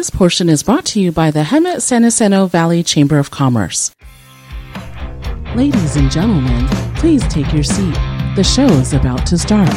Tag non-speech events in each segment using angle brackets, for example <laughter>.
This portion is brought to you by the Hemet San Jacinto Valley Chamber of Commerce. Ladies and gentlemen, please take your seat. The show is about to start.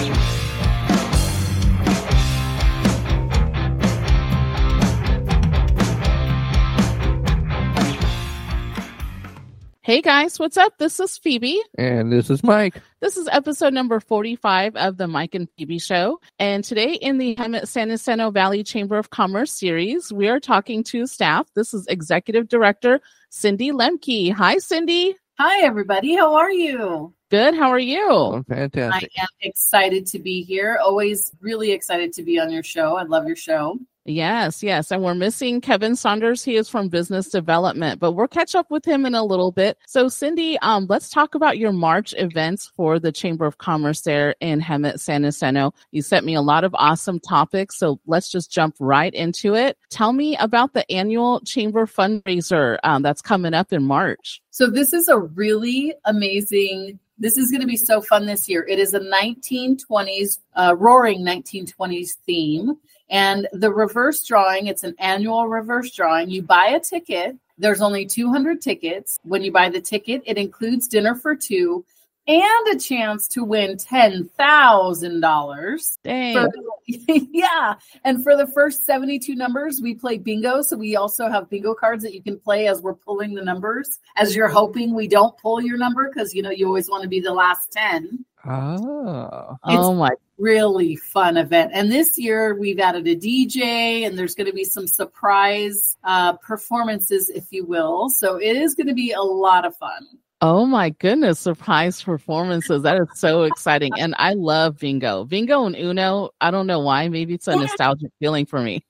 Hey guys, what's up? This is Phebe. And this is Mike. This is episode number 45 of the Mike and Phebe Show. And today in the Hemet San Jacinto Valley Chamber of Commerce series, we are talking to staff. This is Executive Director Cyndi Lemke. Hi, Cyndi. Hi, everybody. How are you? Good. How are you? Oh, fantastic. I am excited to be here. Always really excited to be on your show. I love your show. Yes, yes. And we're missing Kevin Saunders. He is from business development, but we'll catch up with him in a little bit. So, Cyndi, um, let's talk about your March events for the Chamber of Commerce there in Hemet, San Jacinto. You sent me a lot of awesome topics. So let's just jump right into it. Tell me about the annual Chamber fundraiser um, that's coming up in March. So, this is a really amazing this is going to be so fun this year. It is a 1920s, uh, roaring 1920s theme. And the reverse drawing, it's an annual reverse drawing. You buy a ticket, there's only 200 tickets. When you buy the ticket, it includes dinner for two and a chance to win $10,000. Dang. <laughs> Yeah. And for the first 72 numbers, we play bingo. So we also have bingo cards that you can play as we're pulling the numbers, as you're hoping we don't pull your number because, you know, you always want to be the last 10. Oh, oh my! Really fun event. And this year we've added a DJ, and there's going to be some surprise uh, performances, if you will. So it is going to be a lot of fun. Oh my goodness, surprise performances. That is so exciting. And I love bingo. Bingo and Uno, I don't know why. Maybe it's a <laughs> nostalgic feeling for me.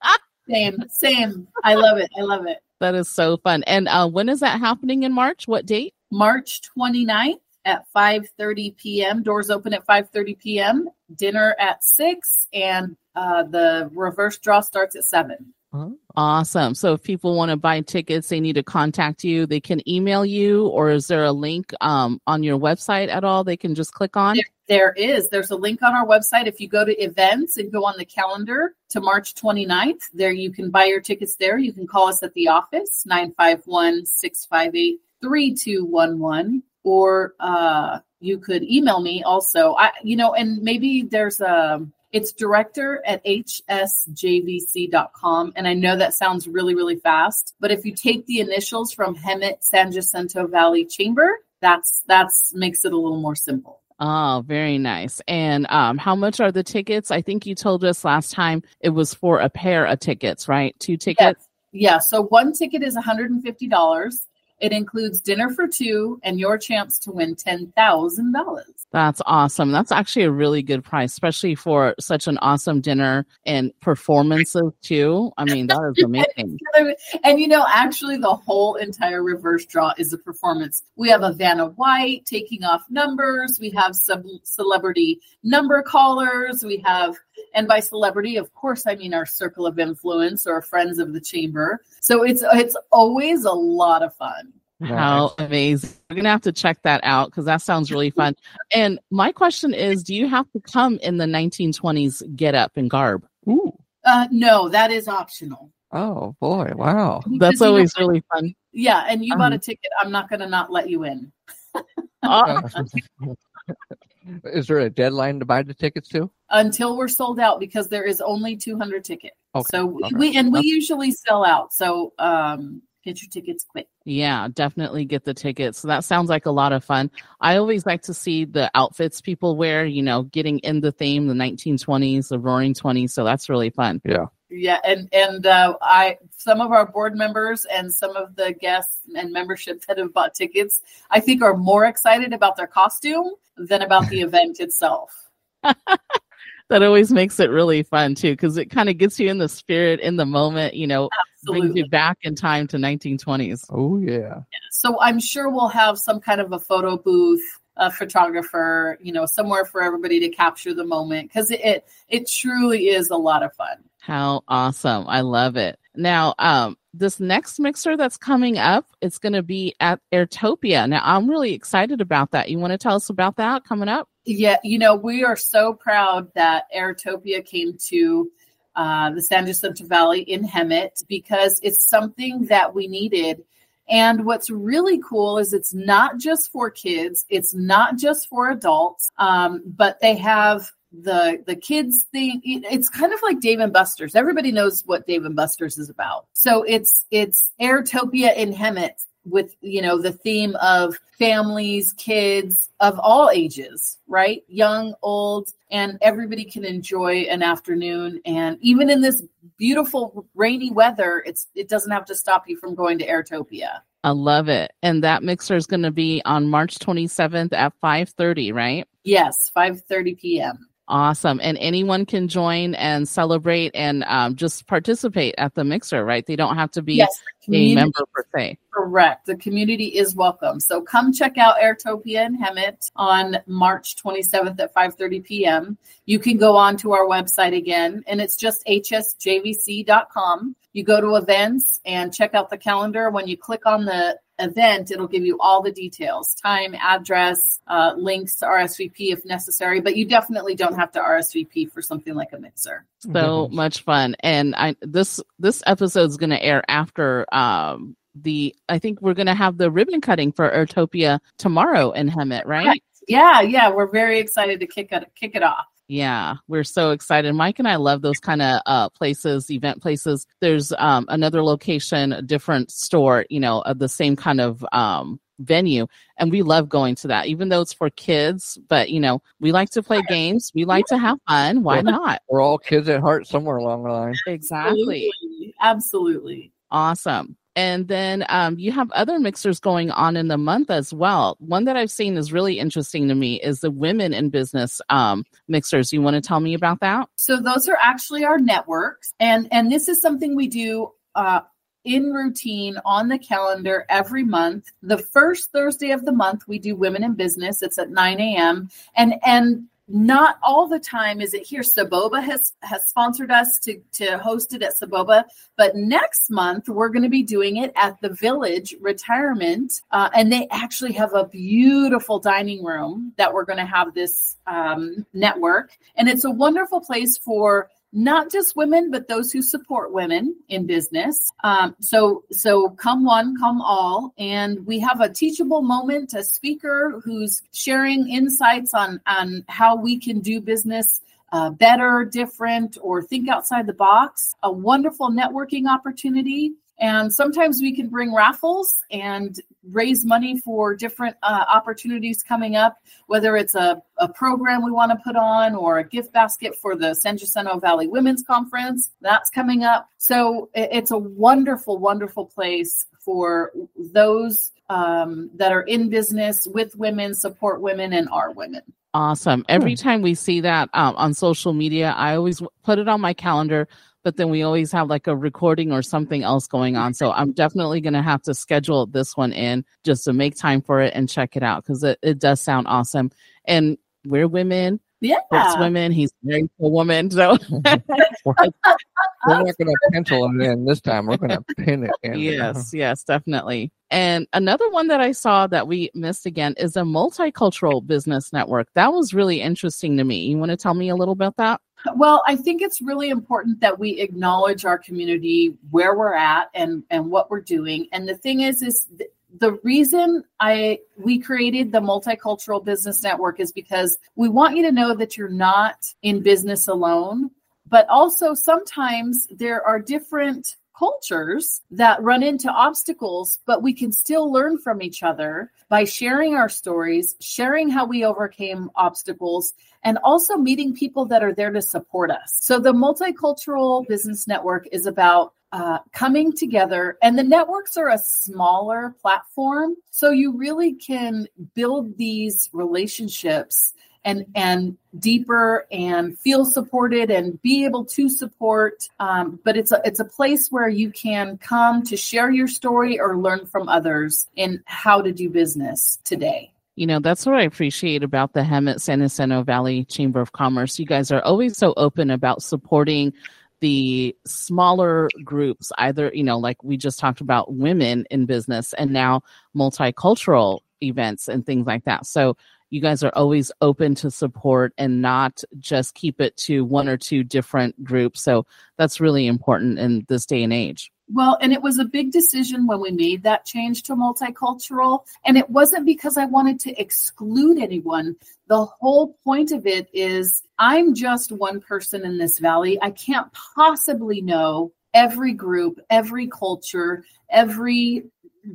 same, same. I love it. I love it. That is so fun. And uh, when is that happening in March? What date? March 29th at 5:30 p.m. Doors open at 5:30 p.m. Dinner at 6 and uh, the reverse draw starts at 7. Awesome. So if people want to buy tickets, they need to contact you. They can email you, or is there a link um, on your website at all they can just click on? There, there is. There's a link on our website. If you go to events and go on the calendar to March 29th, there you can buy your tickets there. You can call us at the office, 951 658 3211 or uh, you could email me also. I, you know, and maybe there's a it's director at hsjvc.com. And I know that sounds really, really fast, but if you take the initials from Hemet San Jacinto Valley Chamber, that's that's makes it a little more simple. Oh, very nice. And um, how much are the tickets? I think you told us last time it was for a pair of tickets, right? Two tickets. Yes. Yeah. So one ticket is $150 it includes dinner for two and your chance to win $10,000. That's awesome. That's actually a really good price, especially for such an awesome dinner and performances too. I mean, that is <laughs> amazing. and you know, actually, the whole entire reverse draw is a performance. We have a Vanna White taking off numbers. We have some celebrity number callers. We have, and by celebrity, of course, I mean our circle of influence or friends of the chamber. So it's it's always a lot of fun. How amazing. We're going to have to check that out because that sounds really fun. and my question is do you have to come in the 1920s get up and garb? Ooh. Uh, no, that is optional. Oh, boy. Wow. That's always know, really fun. Yeah. And you um, bought a ticket. I'm not going to not let you in. <laughs> is there a deadline to buy the tickets too? Until we're sold out because there is only 200 tickets. Okay. So okay. we and we usually sell out. So um get your tickets quick. Yeah, definitely get the tickets. So that sounds like a lot of fun. I always like to see the outfits people wear, you know, getting in the theme, the 1920s, the roaring 20s. So that's really fun. Yeah. Yeah, and and uh, I some of our board members and some of the guests and membership that have bought tickets, I think, are more excited about their costume than about the <laughs> event itself. <laughs> that always makes it really fun too, because it kind of gets you in the spirit, in the moment. You know, Absolutely. brings you back in time to 1920s. Oh yeah. So I'm sure we'll have some kind of a photo booth, a photographer, you know, somewhere for everybody to capture the moment because it, it it truly is a lot of fun. How awesome! I love it. Now, um, this next mixer that's coming up, it's going to be at Airtopia. Now, I'm really excited about that. You want to tell us about that coming up? Yeah, you know, we are so proud that Airtopia came to uh, the San Jacinto Valley in Hemet because it's something that we needed. And what's really cool is it's not just for kids, it's not just for adults, um, but they have the the kids thing it's kind of like dave and buster's. Everybody knows what dave and buster's is about. So it's it's airtopia in hemet with you know the theme of families kids of all ages right? Young old and everybody can enjoy an afternoon. And even in this beautiful rainy weather it's it doesn't have to stop you from going to airtopia. I love it. And that mixer is going to be on march 27th at 5.30 right? Yes 5.30 p.m Awesome. And anyone can join and celebrate and um, just participate at the mixer, right? They don't have to be yes, a member per se. Correct. The community is welcome. So come check out Airtopia and Hemet on March 27th at 5.30 p.m. You can go on to our website again, and it's just hsjvc.com. You go to events and check out the calendar. When you click on the event, it'll give you all the details time, address, uh, links to RSVP if necessary, but you definitely don't have to RSVP for something like a mixer. So much fun. And I this this episode is going to air after um the I think we're going to have the ribbon cutting for Airtopia tomorrow in Hemet, right? right? Yeah, yeah, we're very excited to kick it kick it off. Yeah, we're so excited. Mike and I love those kind of uh, places, event places. There's um, another location, a different store, you know, of the same kind of um, venue, and we love going to that, even though it's for kids. But you know, we like to play games. We like to have fun. Why not? We're all kids at heart somewhere along the line. Exactly. Absolutely. Absolutely. Awesome. And then um, you have other mixers going on in the month as well. One that I've seen is really interesting to me is the women in business um, mixers. You want to tell me about that? So those are actually our networks, and and this is something we do. Uh, in routine on the calendar every month. The first Thursday of the month, we do Women in Business. It's at 9 a.m. And and not all the time is it here. Soboba has has sponsored us to to host it at Soboba, but next month we're going to be doing it at the Village Retirement, uh, and they actually have a beautiful dining room that we're going to have this um, network, and it's a wonderful place for not just women, but those who support women in business. Um, so, so come one, come all, and we have a teachable moment, a speaker who's sharing insights on on how we can do business uh, better, different, or think outside the box. A wonderful networking opportunity. And sometimes we can bring raffles and raise money for different uh, opportunities coming up, whether it's a, a program we want to put on or a gift basket for the San Jacinto Valley Women's Conference. That's coming up. So it's a wonderful, wonderful place for those um, that are in business with women, support women, and are women. Awesome. Every time we see that um, on social media, I always put it on my calendar but then we always have like a recording or something else going on. So I'm definitely going to have to schedule this one in just to make time for it and check it out because it, it does sound awesome. And we're women. Yeah. It's women. He's married to a woman. So <laughs> <laughs> we're not going to pencil it in this time. We're going to pin it in. Yes, yes, definitely. And another one that I saw that we missed again is a multicultural business network. That was really interesting to me. You want to tell me a little about that? Well, I think it's really important that we acknowledge our community where we're at and and what we're doing. And the thing is is th- the reason I we created the multicultural business network is because we want you to know that you're not in business alone but also sometimes there are different cultures that run into obstacles, but we can still learn from each other by sharing our stories, sharing how we overcame obstacles, and also meeting people that are there to support us. So, the Multicultural Business Network is about uh, coming together, and the networks are a smaller platform. So, you really can build these relationships and and deeper and feel supported and be able to support um, but it's a it's a place where you can come to share your story or learn from others in how to do business today you know, that's what I appreciate about the Hemet San Jacinto Valley Chamber of Commerce. You guys are always so open about supporting the smaller groups, either, you know, like we just talked about women in business and now multicultural events and things like that. So you guys are always open to support and not just keep it to one or two different groups. So that's really important in this day and age. Well, and it was a big decision when we made that change to multicultural. And it wasn't because I wanted to exclude anyone. The whole point of it is I'm just one person in this valley. I can't possibly know every group, every culture, every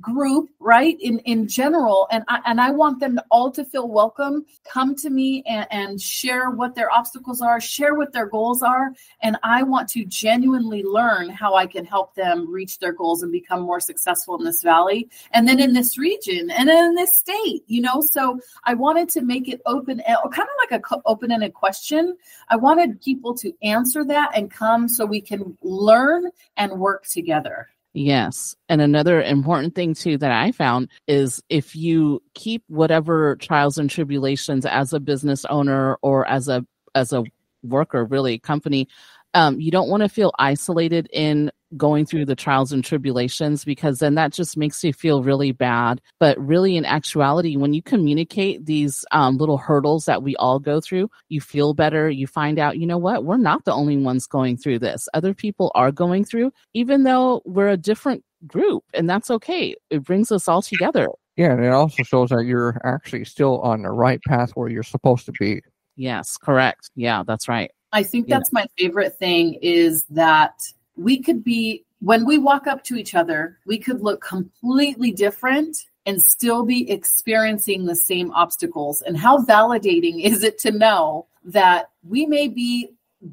group right in in general. And I, and I want them all to feel welcome. Come to me and, and share what their obstacles are share what their goals are. And I want to genuinely learn how I can help them reach their goals and become more successful in this valley and then in this region and in this state you know? So I wanted to make it open eh, kind of like a open-ended question. I wanted people to answer that and come so we can learn and work together Yes. And another important thing too that I found is if you keep whatever trials and tribulations as a business owner or as a as a worker, really company, um, you don't want to feel isolated in going through the trials and tribulations because then that just makes you feel really bad. But really, in actuality, when you communicate these um, little hurdles that we all go through, you feel better. You find out, you know what, we're not the only ones going through this. Other people are going through, even though we're a different group, and that's okay. It brings us all together. Yeah, and it also shows that you're actually still on the right path where you're supposed to be. Yes, correct. Yeah, that's right. I think that's yeah. my favorite thing is that we could be when we walk up to each other, we could look completely different and still be experiencing the same obstacles. And how validating <laughs> is it to know that we may be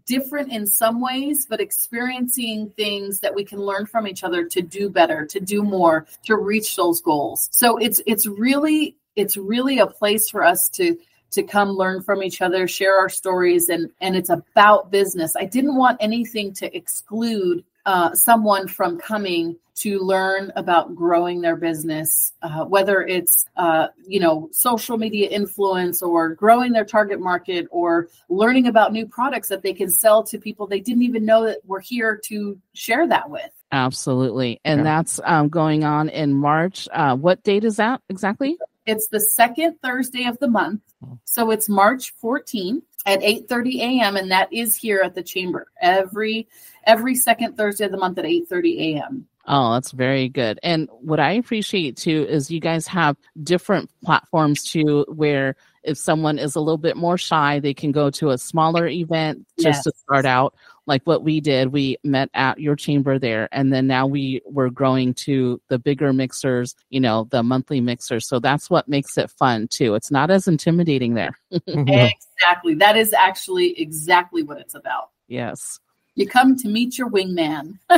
different in some ways, but experiencing things that we can learn from each other to do better, to do more, to reach those goals. So it's it's really it's really a place for us to to come learn from each other, share our stories, and and it's about business. I didn't want anything to exclude uh, someone from coming to learn about growing their business, uh, whether it's uh, you know social media influence or growing their target market or learning about new products that they can sell to people they didn't even know that we're here to share that with. Absolutely, and yeah. that's um, going on in March. Uh, what date is that exactly? It's the second Thursday of the month. So it's March 14th at 8:30 a.m. and that is here at the chamber every every second Thursday of the month at 8:30 a.m. Oh, that's very good. And what I appreciate too is you guys have different platforms too where if someone is a little bit more shy, they can go to a smaller event just yes. to start out like what we did we met at your chamber there and then now we were growing to the bigger mixers you know the monthly mixers. So that's what makes it fun too. It's not as intimidating there. <laughs> <laughs> Exactly. That is actually exactly what it's about. Yes. You come to meet your wingman. <laughs>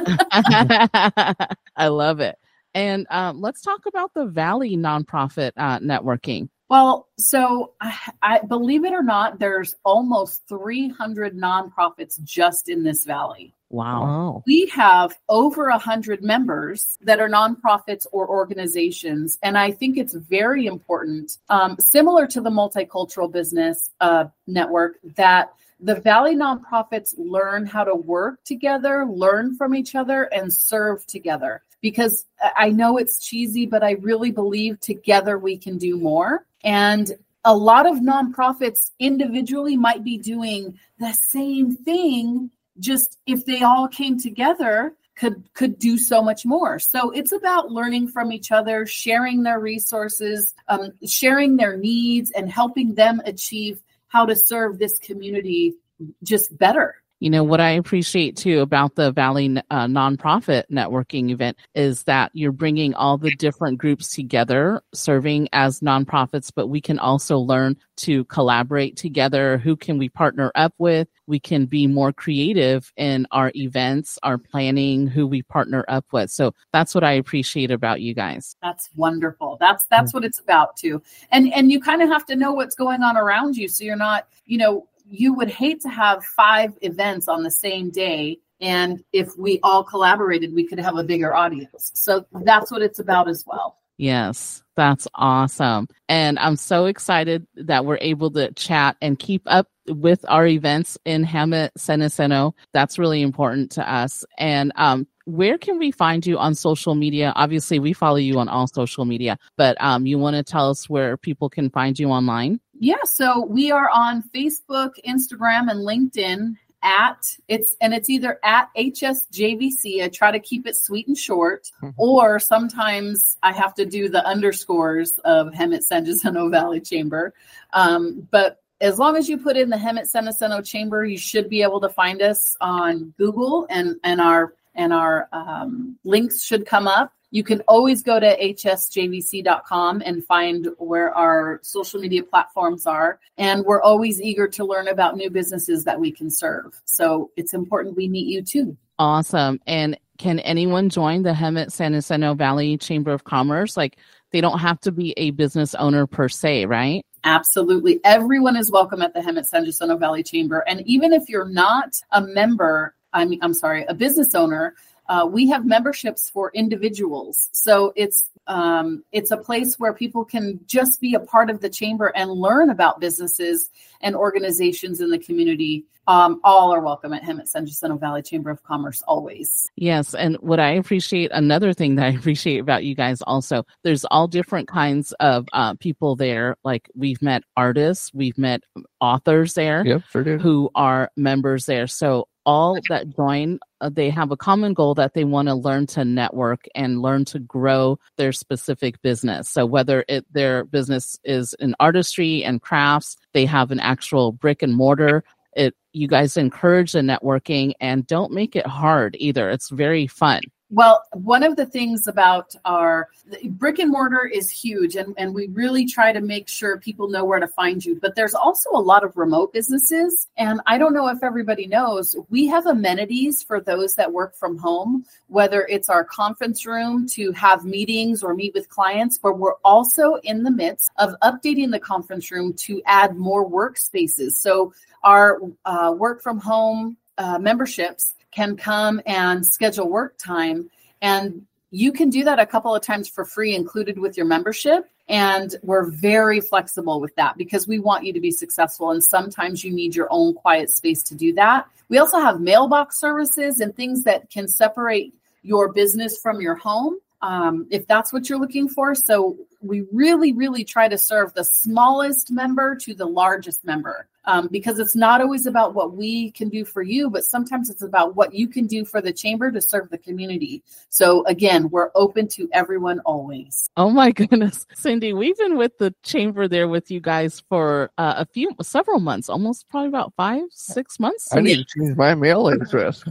I love it. And um, let's talk about the valley nonprofit uh, networking well, so I, I, believe it or not, there's almost 300 nonprofits just in this valley. Wow. We have over 100 members that are nonprofits or organizations. And I think it's very important, um, similar to the multicultural business uh, network, that the Valley nonprofits learn how to work together, learn from each other, and serve together. Because I know it's cheesy, but I really believe together we can do more. And a lot of nonprofits individually might be doing the same thing, just if they all came together, could could do so much more. So it's about learning from each other, sharing their resources, um, sharing their needs, and helping them achieve how to serve this community just better. You know, what I appreciate too about the Valley uh, nonprofit networking event is that you're bringing all the different groups together serving as nonprofits, but we can also learn to collaborate together. Who can we partner up with? We can be more creative in our events, our planning, who we partner up with. So that's what I appreciate about you guys. That's wonderful. That's, that's what it's about too. And, and you kind of have to know what's going on around you. So you're not, you know, you would hate to have five events on the same day and if we all collaborated we could have a bigger audience so that's what it's about as well yes that's awesome and i'm so excited that we're able to chat and keep up with our events in Hemet San Jacinto. That's really important to us. And um, where can we find you on social media? Obviously, we follow you on all social media, but um, you want to tell us where people can find you online? Yeah, so we are on Facebook, Instagram, and LinkedIn at it's and it's either at HSJVC. I try to keep it sweet and short, mm-hmm. or sometimes I have to do the underscores of Hemet San Jacinto Valley Chamber. Um, but as long as you put in the Hemet San Jacinto Chamber, you should be able to find us on Google, and and our and our um, links should come up. You can always go to hsjvc.com and find where our social media platforms are. And we're always eager to learn about new businesses that we can serve. So it's important we meet you too. Awesome. And can anyone join the Hemet San Jacinto Valley Chamber of Commerce? Like, they don't have to be a business owner per se, right? Absolutely. Everyone is welcome at the Hemet San Jacinto Valley Chamber. And even if you're not a member, I mean, I'm sorry, a business owner, uh, we have memberships for individuals. So it's um, it's a place where people can just be a part of the chamber and learn about businesses and organizations in the community. Um, all are welcome at Hemet San Jacinto Valley Chamber of Commerce always. Yes, and what I appreciate, another thing that I appreciate about you guys also, there's all different kinds of uh, people there. Like we've met artists, we've met authors there, yep, sure who are members there. So all that join uh, they have a common goal that they want to learn to network and learn to grow their specific business. So whether it their business is in artistry and crafts they have an actual brick and mortar it you guys encourage the networking and don't make it hard either. It's very fun well, one of the things about our brick and mortar is huge, and, and we really try to make sure people know where to find you. But there's also a lot of remote businesses. And I don't know if everybody knows, we have amenities for those that work from home, whether it's our conference room to have meetings or meet with clients, but we're also in the midst of updating the conference room to add more workspaces. So our uh, work from home uh, memberships can come and schedule work time. And you can do that a couple of times for free, included with your membership. And we're very flexible with that because we want you to be successful. And sometimes you need your own quiet space to do that. We also have mailbox services and things that can separate your business from your home um, if that's what you're looking for. So we really, really try to serve the smallest member to the largest member um, because it's not always about what we can do for you, but sometimes it's about what you can do for the chamber to serve the community. So again, we're open to everyone always. Oh my <laughs> goodness, Cyndi, we've been with the chamber there with you guys for uh, a few, several months, almost probably about five, six months. I need to change my mail address.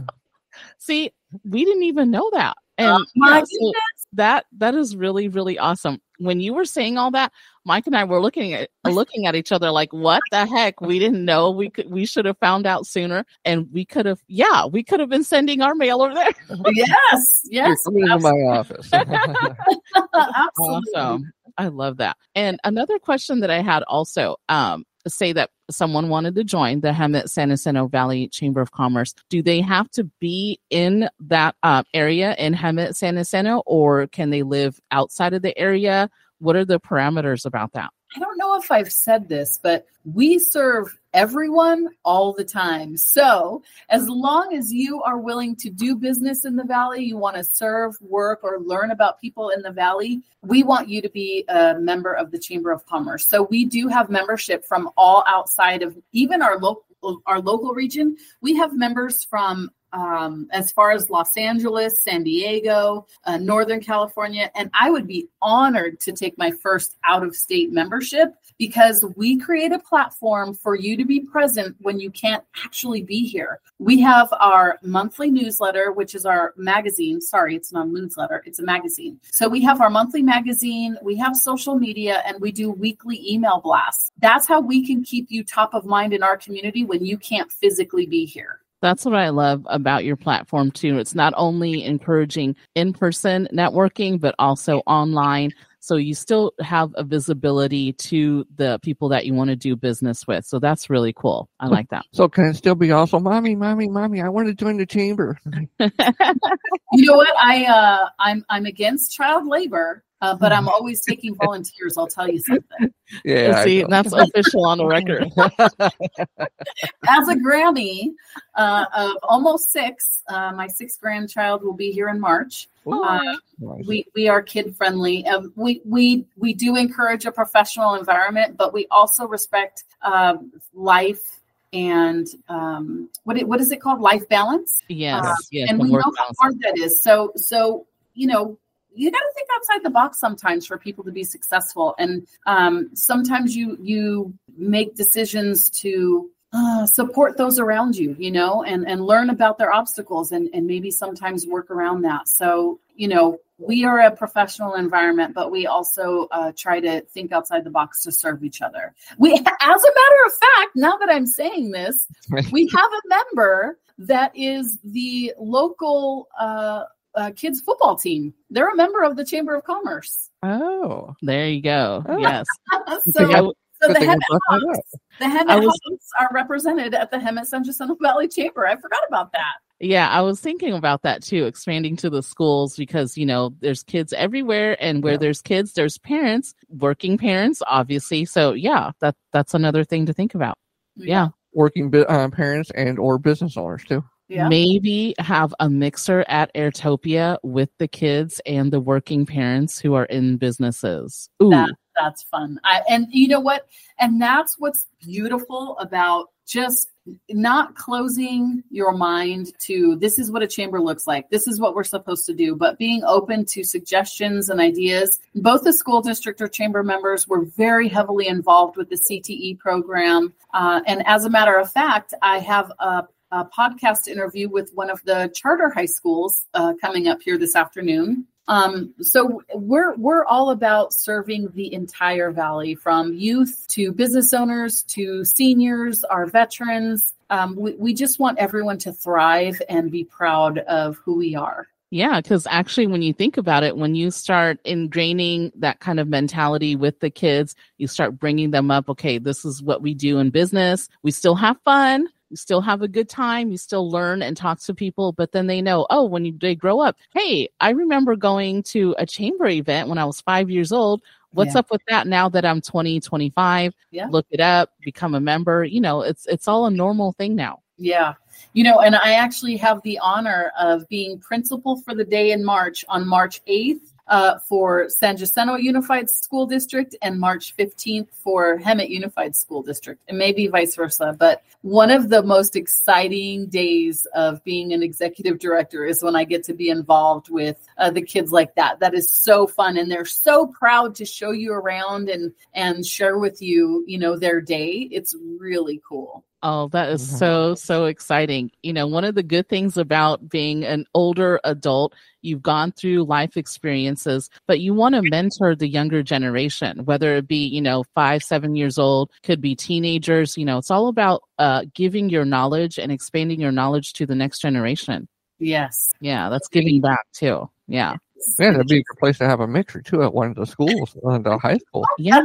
See, we didn't even know that. And oh yeah, so that that is really really awesome. When you were saying all that, Mike and I were looking at looking at each other like, "What the heck? We didn't know. We could we should have found out sooner, and we could have, yeah, we could have been sending our mail over there." <laughs> yes, yes, come into my office. <laughs> <laughs> absolutely. Awesome. I love that. And another question that I had also, um, say that someone wanted to join the Hemet San Jacinto Valley Chamber of Commerce, do they have to be in that uh, area in Hemet San Jacinto or can they live outside of the area? What are the parameters about that? I don't know if I've said this, but we serve everyone all the time. So, as long as you are willing to do business in the valley, you want to serve, work, or learn about people in the valley, we want you to be a member of the Chamber of Commerce. So, we do have membership from all outside of even our local our local region. We have members from um, as far as Los Angeles, San Diego, uh, Northern California. And I would be honored to take my first out of state membership because we create a platform for you to be present when you can't actually be here. We have our monthly newsletter, which is our magazine. Sorry, it's not a newsletter, it's a magazine. So we have our monthly magazine, we have social media, and we do weekly email blasts. That's how we can keep you top of mind in our community when you can't physically be here. That's what I love about your platform too. It's not only encouraging in-person networking, but also online. So you still have a visibility to the people that you want to do business with. So that's really cool. I like that. So can it still be also, mommy, mommy, mommy? I want to join the chamber. <laughs> <laughs> you know what? I uh, I'm I'm against child labor, uh, but I'm always taking volunteers. I'll tell you something. Yeah. I See, that's official on the record. <laughs> <laughs> As a Grammy uh, of almost six, uh, my sixth grandchild will be here in March. Uh, nice. we we are kid friendly. Um, we we we do encourage a professional environment, but we also respect um, life and um, what it, what is it called? Life balance. Yes, Uh, yes, and we work know how hard that is. So so you know. You got to think outside the box sometimes for people to be successful, and um, sometimes you you make decisions to uh, support those around you, you know, and and learn about their obstacles, and and maybe sometimes work around that. So you know, we are a professional environment, but we also uh, try to think outside the box to serve each other. We, <laughs> as a matter of fact, now that I'm saying this, we have a member that is the local uh, uh, kids football team. They're a member of the Chamber of Commerce. Oh. There you go. Oh. Yes. <laughs> so, I w- so the Hemet you Hawks, the Hemet was- Hawks are represented at the Hemet San Jacinto Valley Chamber. I forgot about that. Yeah, I was thinking about that too, expanding to the schools because, you know, there's kids everywhere and where Yeah. there's kids, there's parents, working parents, obviously. So yeah, that that's another thing to think about. Yeah. Working uh, parents and or business owners too. Yeah. Maybe have a mixer at Airtopia with the kids and the working parents who are in businesses. Ooh. That- that's fun. I, and you know what? And that's what's beautiful about just not closing your mind to this is what a chamber looks like. This is what we're supposed to do, but being open to suggestions and ideas. Both the school district or chamber members were very heavily involved with the CTE program. Uh, and as a matter of fact, I have a a podcast interview with one of the charter high schools uh, coming up here this afternoon. Um, so we're we're all about serving the entire valley, from youth to business owners to seniors, our veterans. Um, we, we just want everyone to thrive and be proud of who we are. Yeah, because actually, when you think about it, when you start ingraining that kind of mentality with the kids, you start bringing them up. Okay, this is what we do in business. We still have fun. You still have a good time. You still learn and talk to people, but then they know, oh, when you, they grow up, hey, I remember going to a chamber event when I was five years old. What's Yeah. up with that now that I'm 20, 25? Yeah. Look it up, become a member. You know, it's it's all a normal thing now. Yeah. You know, and I actually have the honor of being principal for the day in March on March 8th uh, for San Jacinto Unified School District and March 15th for Hemet Unified School District, and maybe vice versa. But one of the most exciting days of being an executive director is when I get to be involved with uh, the kids like that. That is so fun, and they're so proud to show you around and and share with you, you know, their day. It's really cool. Oh, that is Mhm. so, so exciting. You know, one of the good things about being an older adult, you've gone through life experiences, but you want to mentor the younger generation, whether it be, you know, five, seven years old, could be teenagers. You know, it's all about uh, giving your knowledge and expanding your knowledge to the next generation. Yes. Yeah, that's giving back too. Yeah. Yeah, that'd be a good place to have a mixer too at one of the schools, uh, the high school. <laughs> Yeah.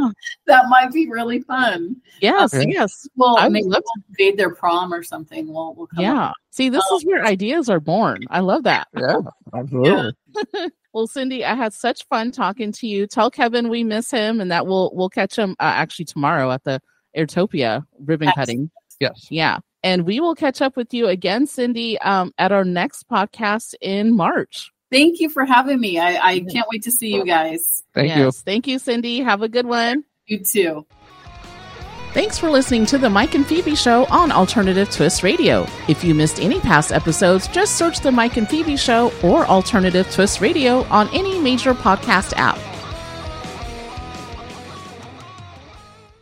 That might be really fun. Yes. Okay. Yes. Well, I would maybe love we'll invade their prom or something. We'll, we'll come Yeah. up. See, this is where ideas are born. I love that. Yeah, absolutely. <laughs> Well, Cyndi, I had such fun talking to you. Tell Kevin we miss him and that we'll we'll catch him uh, actually tomorrow at the Airtopia ribbon Excellent. cutting. Yes. Yeah. And we will catch up with you again, Cyndi, um, at our next podcast in March. Thank you for having me. I, I can't wait to see you guys. Thank you. Thank you, Cyndi. Have a good one. You too. Thanks for listening to the Mike and Phebe Show on Alternative Twist Radio. If you missed any past episodes, just search the Mike and Phebe Show or Alternative Twist Radio on any major podcast app.